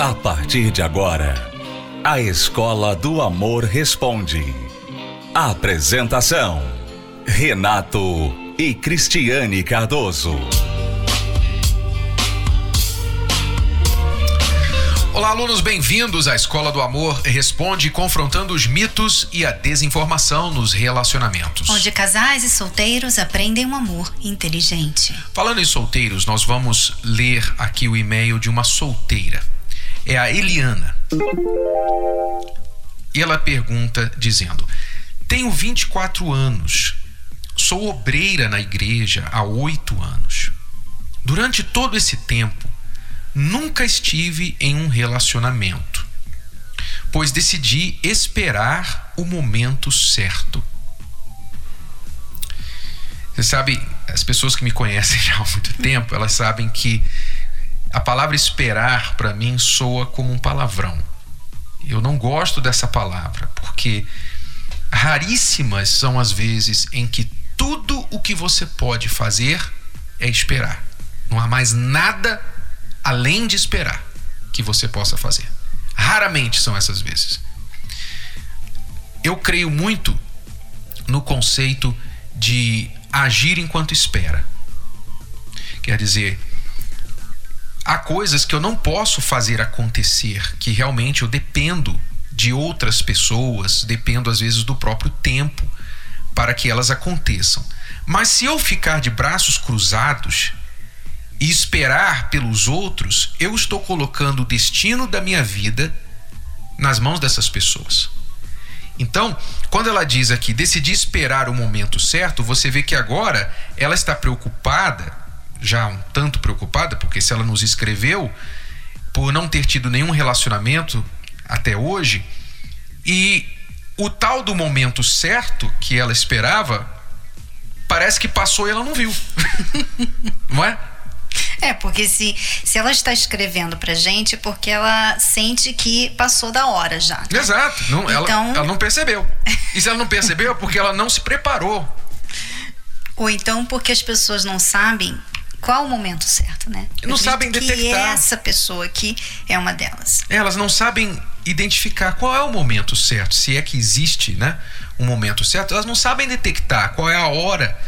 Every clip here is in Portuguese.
A partir de agora, a Escola do Amor Responde. Apresentação: Renato e Cristiane Cardoso. Olá, alunos, bem-vindos à Escola do Amor Responde, confrontando os mitos e a desinformação nos relacionamentos. Onde casais e solteiros aprendem um amor inteligente. Falando em solteiros, nós vamos ler aqui o e-mail de uma solteira. É a Eliana. E ela pergunta dizendo: Tenho 24 anos, sou obreira na igreja há oito anos. Durante todo esse tempo, nunca estive em um relacionamento, pois decidi esperar o momento certo. Você sabe, as pessoas que me conhecem já há muito tempo, elas sabem que a palavra esperar para mim soa como um palavrão. Eu não gosto dessa palavra, porque raríssimas são as vezes em que tudo o que você pode fazer é esperar. Não há mais nada além de esperar que você possa fazer. Raramente são essas vezes. Eu creio muito no conceito de agir enquanto espera. Quer dizer, há coisas que eu não posso fazer acontecer, que realmente eu dependo de outras pessoas, dependo às vezes do próprio tempo para que elas aconteçam. Mas se eu ficar de braços cruzados, e esperar pelos outros, eu estou colocando o destino da minha vida nas mãos dessas pessoas. Então, quando ela diz aqui, decidi esperar o momento certo, você vê que agora ela está preocupada, já um tanto preocupada, porque se ela nos escreveu, por não ter tido nenhum relacionamento até hoje, e o tal do momento certo que ela esperava, parece que passou e ela não viu. não é? É, porque se, se ela está escrevendo pra gente, é porque ela sente que passou da hora já. Né? Exato. Não, então... ela, ela não percebeu. E se ela não percebeu, é porque ela não se preparou. Ou então porque as pessoas não sabem qual o momento certo, né? Eu não sabem detectar. Que essa pessoa aqui é uma delas. Elas não sabem identificar qual é o momento certo, se é que existe, né? Um momento certo. Elas não sabem detectar qual é a hora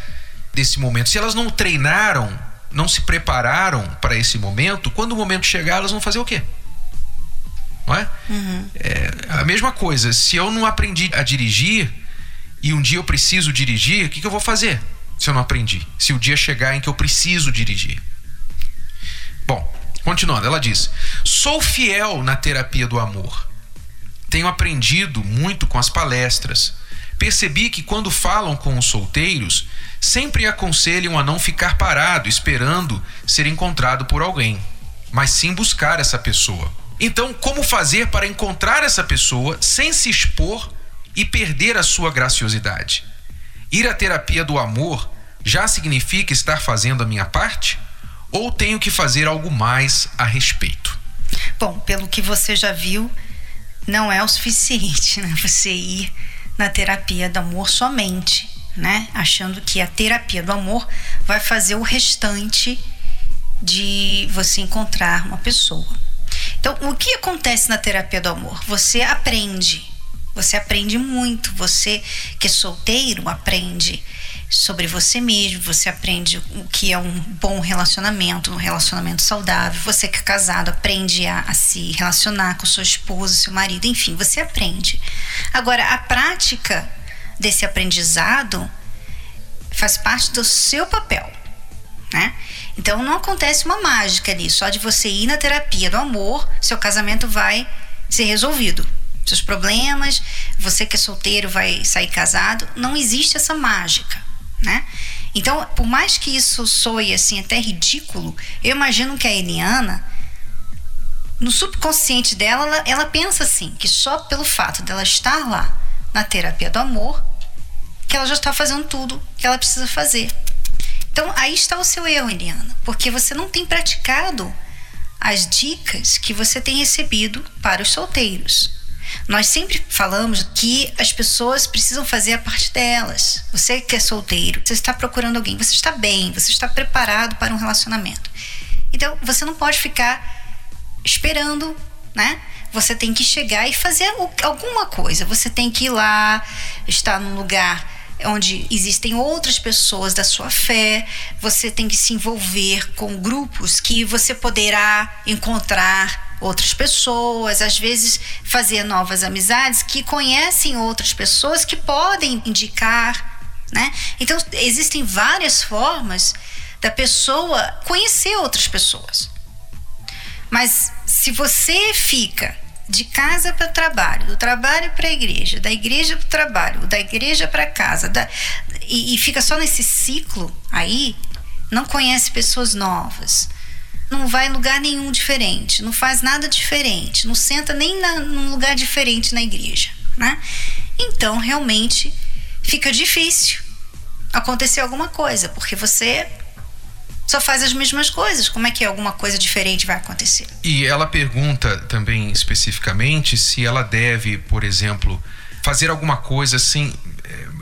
desse momento. Se elas não treinaram não se prepararam para esse momento, quando o momento chegar, elas vão fazer o quê? Não é? Uhum. é? A mesma coisa, se eu não aprendi a dirigir e um dia eu preciso dirigir, o que, que eu vou fazer se eu não aprendi? Se o dia chegar em que eu preciso dirigir. Bom, continuando, ela diz: Sou fiel na terapia do amor. Tenho aprendido muito com as palestras. Percebi que quando falam com os solteiros, sempre aconselham a não ficar parado esperando ser encontrado por alguém, mas sim buscar essa pessoa. Então, como fazer para encontrar essa pessoa sem se expor e perder a sua graciosidade? Ir à terapia do amor já significa estar fazendo a minha parte? Ou tenho que fazer algo mais a respeito? Bom, pelo que você já viu, não é o suficiente, né? Você ir na terapia do amor somente né? Achando que a terapia do amor vai fazer o restante de você encontrar uma pessoa. Então, o que acontece na terapia do amor? Você aprende. Você aprende muito. Você que é solteiro aprende sobre você mesmo, você aprende o que é um bom relacionamento, um relacionamento saudável. Você que é casado aprende a, a se relacionar com sua esposa, seu marido, enfim, você aprende. Agora, a prática desse aprendizado faz parte do seu papel, né? Então não acontece uma mágica ali, só de você ir na terapia do amor, seu casamento vai ser resolvido. Seus problemas, você que é solteiro vai sair casado, não existe essa mágica, né? Então, por mais que isso soe assim até ridículo, eu imagino que a Eliana no subconsciente dela, ela, ela pensa assim, que só pelo fato dela estar lá na terapia do amor, que ela já está fazendo tudo que ela precisa fazer. Então aí está o seu erro, Eliana, porque você não tem praticado as dicas que você tem recebido para os solteiros. Nós sempre falamos que as pessoas precisam fazer a parte delas. Você que é solteiro, você está procurando alguém, você está bem, você está preparado para um relacionamento. Então você não pode ficar esperando né? Você tem que chegar e fazer alguma coisa. Você tem que ir lá, estar num lugar onde existem outras pessoas da sua fé, você tem que se envolver com grupos que você poderá encontrar outras pessoas, às vezes fazer novas amizades que conhecem outras pessoas que podem indicar, né? Então existem várias formas da pessoa conhecer outras pessoas. Mas se você fica de casa para o trabalho, do trabalho para a igreja, da igreja para o trabalho, da igreja para casa, da, e, e, fica só nesse ciclo aí, não conhece pessoas novas, não vai em lugar nenhum diferente, não faz nada diferente, não senta nem na, num lugar diferente na igreja, né? Então, realmente, fica difícil acontecer alguma coisa, porque você só faz as mesmas coisas. Como é que alguma coisa diferente vai acontecer? E ela pergunta também especificamente se ela deve, por exemplo, fazer alguma coisa assim,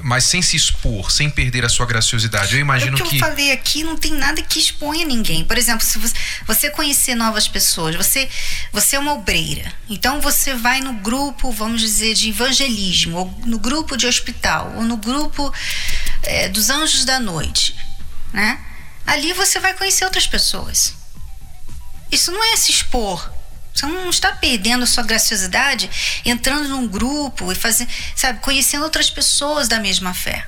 mas sem se expor, sem perder a sua graciosidade. Eu imagino que. O que eu falei aqui não tem nada que exponha ninguém. Por exemplo, se você conhecer novas pessoas, você, você é uma obreira. Então você vai no grupo, vamos dizer, de evangelismo, ou no grupo de hospital, ou no grupo é, dos anjos da noite, né? Ali você vai conhecer outras pessoas. Isso não é se expor. Você não está perdendo a sua graciosidade entrando num grupo e fazendo, sabe, conhecendo outras pessoas da mesma fé.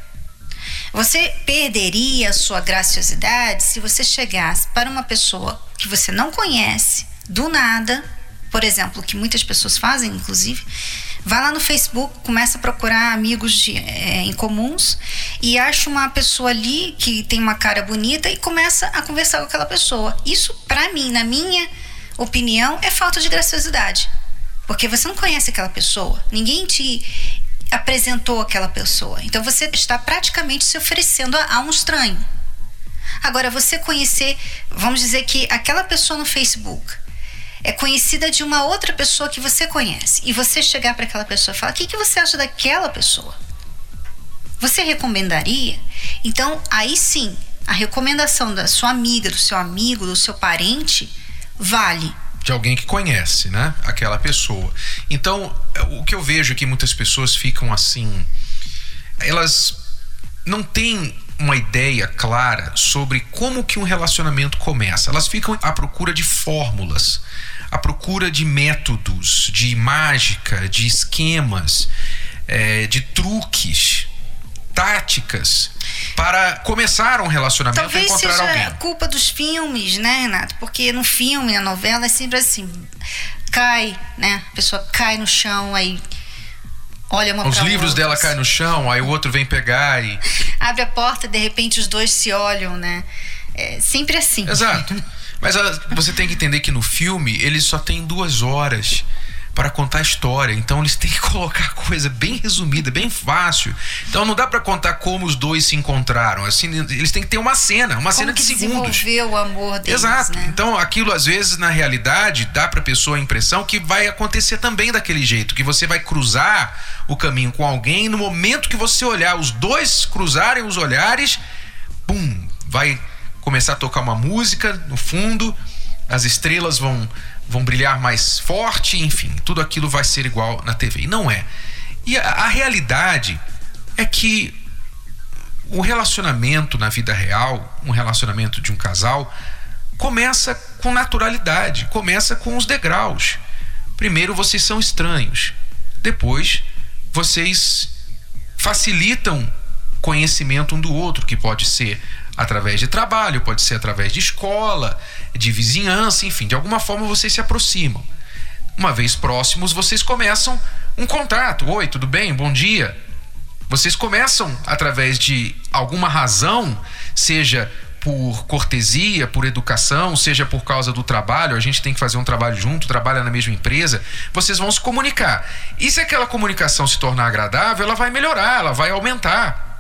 Você perderia a sua graciosidade se você chegasse para uma pessoa que você não conhece, do nada, por exemplo, que muitas pessoas fazem, inclusive, Vai lá no Facebook, começa a procurar amigos de, é, em comuns e acha uma pessoa ali que tem uma cara bonita e começa a conversar com aquela pessoa. Isso, para mim, na minha opinião, é falta de graciosidade. Porque você não conhece aquela pessoa, ninguém te apresentou aquela pessoa. Então você está praticamente se oferecendo a, a um estranho. Agora, você conhecer, vamos dizer que aquela pessoa no Facebook é conhecida de uma outra pessoa que você conhece e você chegar para aquela pessoa e falar: o que, que você acha daquela pessoa? Você recomendaria? Então, aí sim, a recomendação da sua amiga, do seu amigo, do seu parente, vale. De alguém que conhece, né? Aquela pessoa. Então, o que eu vejo é que muitas pessoas ficam assim. Elas não têm uma ideia clara sobre como que um relacionamento começa. Elas ficam à procura de fórmulas à procura de métodos, de mágica, de esquemas, é, de truques, táticas para começar um relacionamento Talvez e encontrar seja alguém. culpa dos filmes, né, Renato? Porque no filme, na novela, é sempre assim: cai, né? A pessoa cai no chão, aí olha uma Os livros outra, dela caem no chão, aí o outro vem pegar e. Abre a porta, de repente os dois se olham, né? É sempre assim. Exato. Mas você tem que entender que no filme eles só tem duas horas para contar a história. Então eles têm que colocar coisa bem resumida, bem fácil. Então não dá para contar como os dois se encontraram. Assim, eles têm que ter uma cena, uma como cena de segundos. o amor deles, Exato. Né? Então aquilo às vezes na realidade dá para a pessoa a impressão que vai acontecer também daquele jeito, que você vai cruzar o caminho com alguém no momento que você olhar os dois cruzarem os olhares, pum, vai começar a tocar uma música no fundo, as estrelas vão, vão brilhar mais forte, enfim, tudo aquilo vai ser igual na TV. E não é. E a, a realidade é que o relacionamento na vida real, um relacionamento de um casal, começa com naturalidade, começa com os degraus. Primeiro vocês são estranhos, depois vocês facilitam conhecimento um do outro, que pode ser através de trabalho, pode ser através de escola, de vizinhança, enfim, de alguma forma vocês se aproximam. Uma vez próximos, vocês começam um contato. Oi, tudo bem? Bom dia. Vocês começam através de alguma razão, seja por cortesia, por educação, seja por causa do trabalho, a gente tem que fazer um trabalho junto, trabalha na mesma empresa, vocês vão se comunicar. E se aquela comunicação se tornar agradável, ela vai melhorar, ela vai aumentar.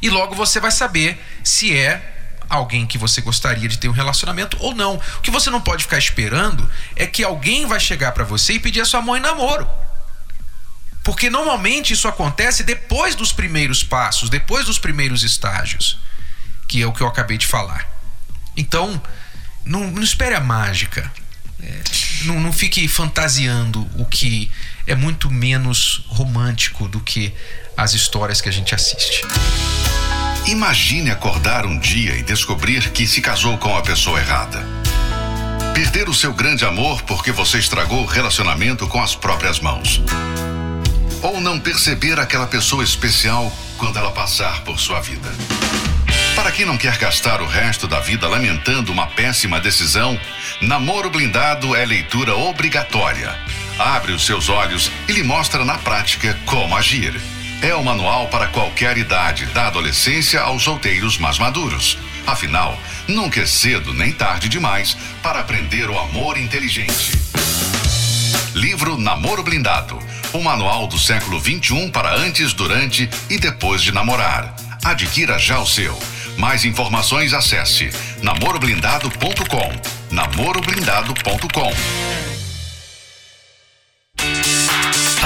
E logo você vai saber se é alguém que você gostaria de ter um relacionamento ou não. O que você não pode ficar esperando é que alguém vai chegar para você e pedir a sua mão em namoro. Porque normalmente isso acontece depois dos primeiros passos, depois dos primeiros estágios, que é o que eu acabei de falar. Então, não, não espere a mágica. É, não, não fique fantasiando o que é muito menos romântico do que as histórias que a gente assiste. Imagine acordar um dia e descobrir que se casou com a pessoa errada. Perder o seu grande amor porque você estragou o relacionamento com as próprias mãos. Ou não perceber aquela pessoa especial quando ela passar por sua vida. Para quem não quer gastar o resto da vida lamentando uma péssima decisão, Namoro Blindado é leitura obrigatória. Abre os seus olhos e lhe mostra na prática como agir. É o manual para qualquer idade, da adolescência aos solteiros mais maduros. Afinal, nunca é cedo nem tarde demais para aprender o amor inteligente. Livro Namoro Blindado. O manual do século 21 para antes, durante e depois de namorar. Adquira já o seu. Mais informações acesse namoroblindado.com. namoroblindado.com.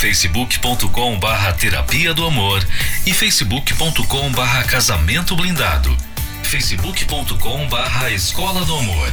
facebook.com barra terapia do amor e facebook.com barra casamento blindado. facebook.com barra escola do amor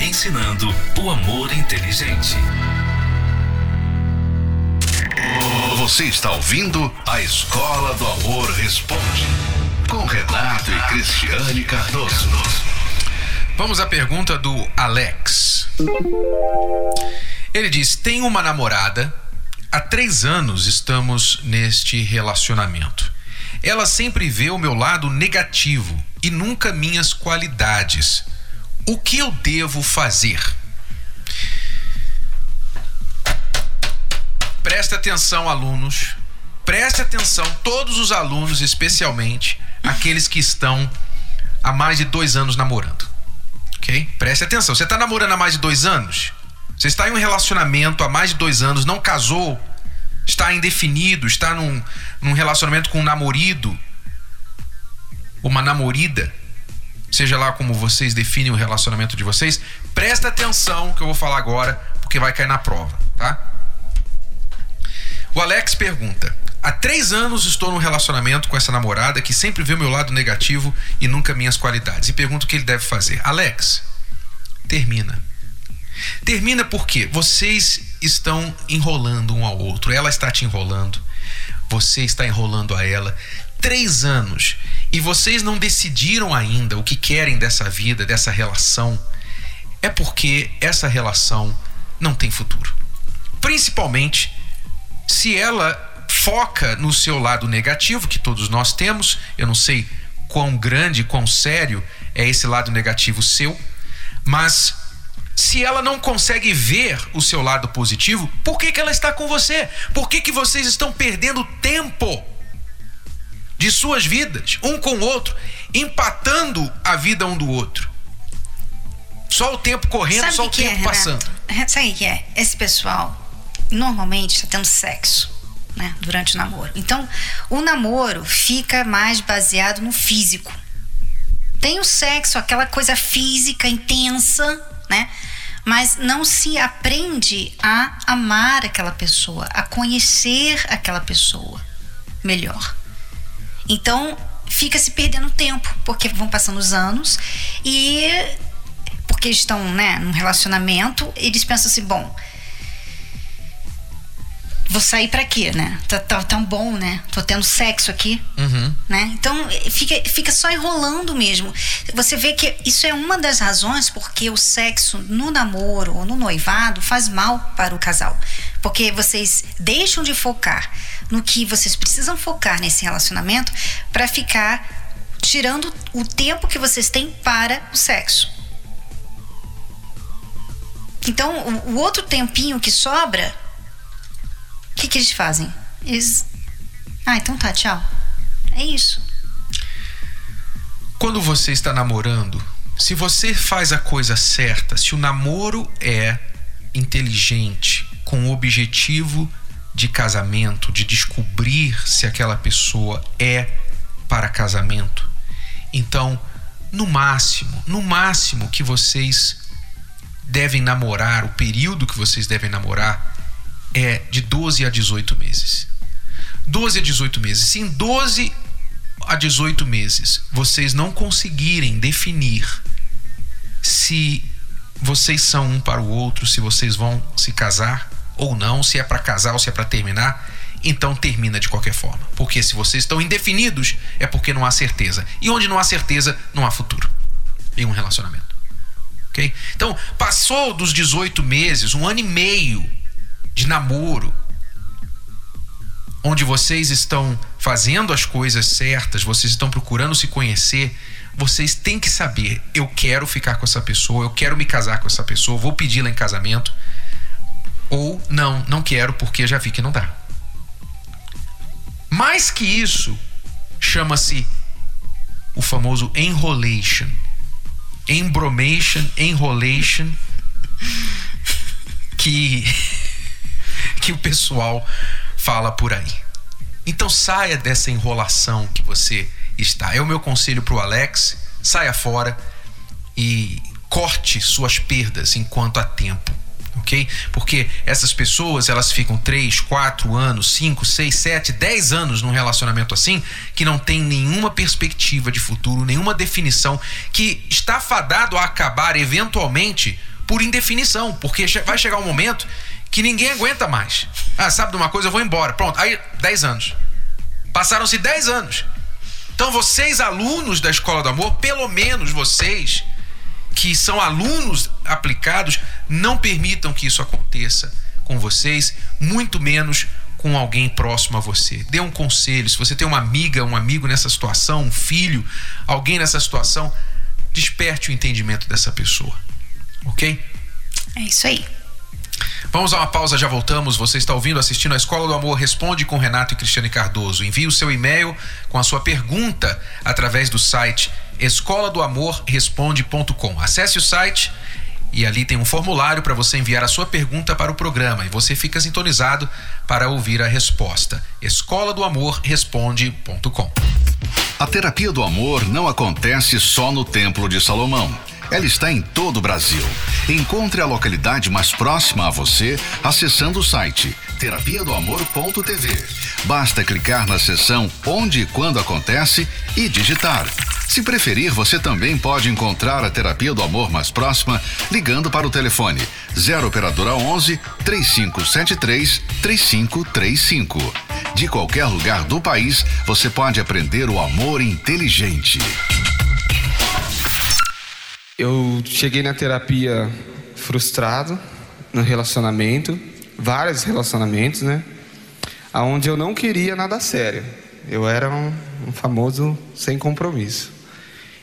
ensinando o amor inteligente. Você está ouvindo a Escola do Amor Responde, com Renato e Cristiane Cardoso. Vamos à pergunta do Alex. Ele diz: Tenho uma namorada, há três anos estamos neste relacionamento. Ela sempre vê o meu lado negativo e nunca minhas qualidades. O que eu devo fazer? Preste atenção, alunos. Preste atenção, todos os alunos, especialmente aqueles que estão há mais de dois anos namorando. Ok? Preste atenção. Você está namorando há mais de dois anos? Você está em um relacionamento há mais de dois anos, não casou, está indefinido, está num, num relacionamento com um namorido, uma namorida, seja lá como vocês definem o relacionamento de vocês, presta atenção que eu vou falar agora, porque vai cair na prova, tá? O Alex pergunta: Há três anos estou num relacionamento com essa namorada que sempre vê o meu lado negativo e nunca minhas qualidades. E pergunta o que ele deve fazer. Alex, termina. Termina porque vocês estão enrolando um ao outro. Ela está te enrolando. Você está enrolando a ela. Três anos. E vocês não decidiram ainda o que querem dessa vida, dessa relação. É porque essa relação não tem futuro. Principalmente se ela foca no seu lado negativo, que todos nós temos, eu não sei quão grande, quão sério é esse lado negativo seu, mas se ela não consegue ver o seu lado positivo, por que, que ela está com você? Por que, que vocês estão perdendo tempo de suas vidas, um com o outro, empatando a vida um do outro? Só o tempo correndo, Sabe só o tempo é, passando. Sabe o que é? Esse pessoal normalmente está tendo sexo. Né, durante o namoro. Então, o namoro fica mais baseado no físico. Tem o sexo, aquela coisa física intensa, né? Mas não se aprende a amar aquela pessoa, a conhecer aquela pessoa melhor. Então, fica se perdendo tempo, porque vão passando os anos e porque estão, né, num relacionamento, eles pensam assim, bom, vou sair para quê, né? Tá, tá, tão bom, né? Tô tendo sexo aqui, uhum. né? Então fica, fica só enrolando mesmo. Você vê que isso é uma das razões porque o sexo no namoro ou no noivado faz mal para o casal. Porque vocês deixam de focar no que vocês precisam focar nesse relacionamento para ficar tirando o tempo que vocês têm para o sexo. Então, o, outro tempinho que sobra, o que, que eles fazem? Eles. Ah, então tá, tchau. É isso. Quando você está namorando, se você faz a coisa certa, se o namoro é inteligente, com o objetivo de casamento, de descobrir se aquela pessoa é para casamento, então, no máximo, no máximo que vocês devem namorar, o período que vocês devem namorar é de 12 a 18 meses. 12 a 18 meses. Se em 12 a 18 meses vocês não conseguirem definir se vocês são um para o outro, se vocês vão se casar ou não, se é para casar ou se é para terminar, então termina de qualquer forma. Porque se vocês estão indefinidos, é porque não há certeza. E onde não há certeza, não há futuro em um relacionamento. Ok? Então, passou dos 18 meses, um ano e meio de namoro, onde vocês estão fazendo as coisas certas, vocês estão procurando se conhecer, vocês têm que saber: eu quero ficar com essa pessoa, eu quero me casar com essa pessoa, vou pedi-la em casamento. Ou não, não quero porque já vi que não dá. Mais que isso, chama-se o famoso enrolation. Embromation, enrolation, que, que o pessoal fala por aí. Então saia dessa enrolação que você está. É o meu conselho para o Alex: saia fora e corte suas perdas enquanto há tempo ok? Porque essas pessoas elas ficam 3, 4 anos, 5, 6, 7, 10 anos num relacionamento assim que não tem nenhuma perspectiva de futuro, nenhuma definição, que está fadado a acabar eventualmente por indefinição, porque vai chegar um momento que ninguém aguenta mais. Ah, sabe de uma coisa? Eu vou embora. Pronto, aí 10 anos. Passaram-se 10 anos. Então vocês, alunos da Escola do Amor, pelo menos vocês que são alunos aplicados, não permitam que isso aconteça com vocês, muito menos com alguém próximo a você. Dê um conselho. Se você tem uma amiga, um amigo nessa situação, um filho, alguém nessa situação, desperte o entendimento dessa pessoa. Ok? É isso aí. Vamos a uma pausa, já voltamos. Você está ouvindo, assistindo a Escola do Amor Responde com Renato e Cristiane Cardoso. Envie o seu e-mail com a sua pergunta através do site escola do amor responde.com. Acesse o site e ali tem um formulário para você enviar a sua pergunta para o programa e você fica sintonizado para ouvir a resposta. Escola do Amor responde.com. A terapia do amor não acontece só no Templo de Salomão. Ela está em todo o Brasil. Encontre a localidade mais próxima a você acessando o site terapia do amor.tv. Basta clicar na seção onde e quando acontece e digitar. Se preferir, você também pode encontrar a terapia do amor mais próxima ligando para o telefone 0 operadora 11 3573 3535. De qualquer lugar do país, você pode aprender o amor inteligente. Eu cheguei na terapia frustrado no relacionamento, vários relacionamentos, né? Aonde eu não queria nada sério. Eu era um, um famoso sem compromisso.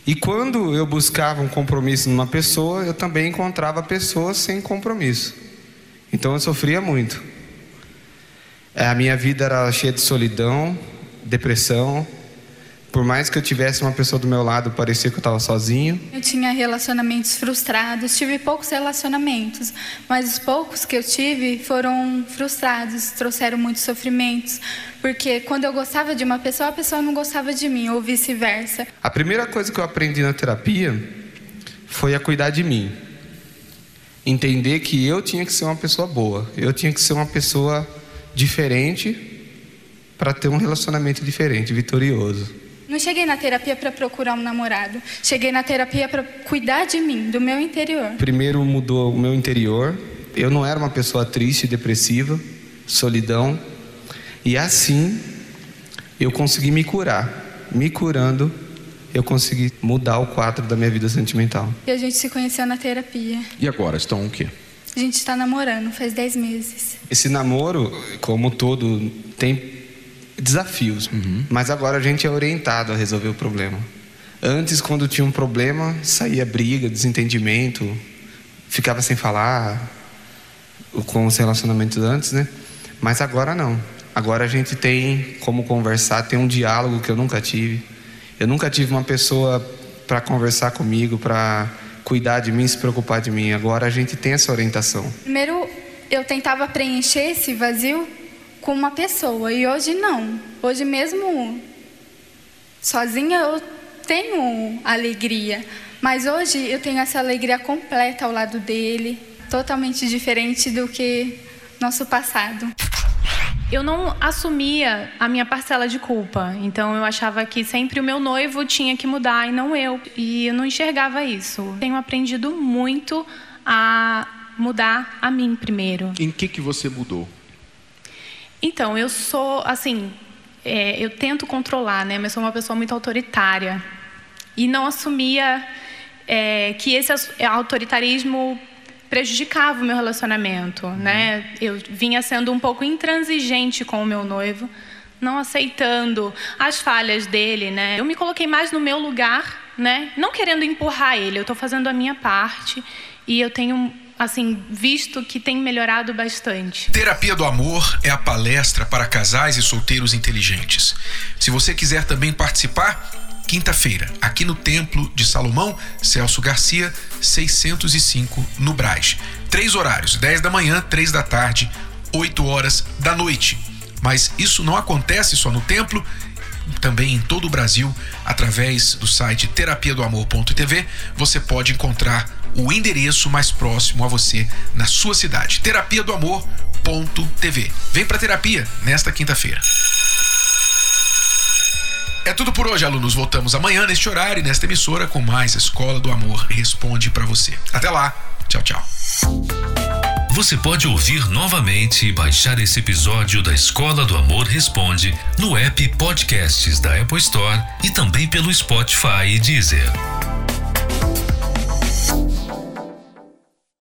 E quando eu buscava um compromisso numa pessoa, eu também encontrava pessoas sem compromisso. Então eu sofria muito. É, a minha vida era cheia de solidão, depressão, por mais que eu tivesse uma pessoa do meu lado, parecia que eu estava sozinho. Eu tinha relacionamentos frustrados, tive poucos relacionamentos, mas os poucos que eu tive foram frustrados, trouxeram muitos sofrimentos, porque quando eu gostava de uma pessoa, a pessoa não gostava de mim, ou vice-versa. A primeira coisa que eu aprendi na terapia foi a cuidar de mim. Entender que eu tinha que ser uma pessoa boa, eu tinha que ser uma pessoa diferente para ter um relacionamento diferente, vitorioso. Não cheguei na terapia para procurar um namorado. Cheguei na terapia para cuidar de mim, do meu interior. Primeiro mudou o meu interior. Eu não era uma pessoa triste, depressiva, solidão. E assim eu consegui me curar. Me curando, eu consegui mudar o quadro da minha vida sentimental. E a gente se conheceu na terapia. E agora estão o quê? A gente está namorando faz 10 meses. Esse namoro, como todo, tem desafios. Uhum. Mas agora a gente é orientado a resolver o problema. Antes, quando tinha um problema, saía briga, desentendimento, ficava sem falar com os relacionamentos antes, né? Mas agora não. Agora a gente tem como conversar, tem um diálogo que eu nunca tive. Eu nunca tive uma pessoa para conversar comigo, para cuidar de mim, se preocupar de mim. Agora a gente tem essa orientação. Primeiro, eu tentava preencher esse vazio com uma pessoa e hoje não. Hoje mesmo sozinha eu tenho alegria, mas hoje eu tenho essa alegria completa ao lado dele, totalmente diferente do que nosso passado. Eu não assumia a minha parcela de culpa, então eu achava que sempre o meu noivo tinha que mudar e não eu, e eu não enxergava isso. Tenho aprendido muito a mudar a mim primeiro. Em que que você mudou? Então, eu sou, assim, é, eu tento controlar, né? Mas sou uma pessoa muito autoritária. E não assumia é, que esse autoritarismo prejudicava o meu relacionamento, uhum. né? Eu vinha sendo um pouco intransigente com o meu noivo, não aceitando as falhas dele, né? Eu me coloquei mais no meu lugar, né? Não querendo empurrar ele, eu estou fazendo a minha parte e eu tenho assim, visto que tem melhorado bastante. Terapia do Amor é a palestra para casais e solteiros inteligentes. Se você quiser também participar, quinta-feira, aqui no Templo de Salomão, Celso Garcia, 605, no Braz. Três horários: 10 da manhã, 3 da tarde, 8 horas da noite. Mas isso não acontece só no templo, também em todo o Brasil, através do site terapia do amor.tv, você pode encontrar o endereço mais próximo a você na sua cidade. Terapia do Amor.tv. Vem para terapia nesta quinta-feira. É tudo por hoje, alunos. Voltamos amanhã neste horário e nesta emissora com mais Escola do Amor Responde para você. Até lá. Tchau, tchau. Você pode ouvir novamente e baixar esse episódio da Escola do Amor Responde no app Podcasts da Apple Store e também pelo Spotify e Deezer.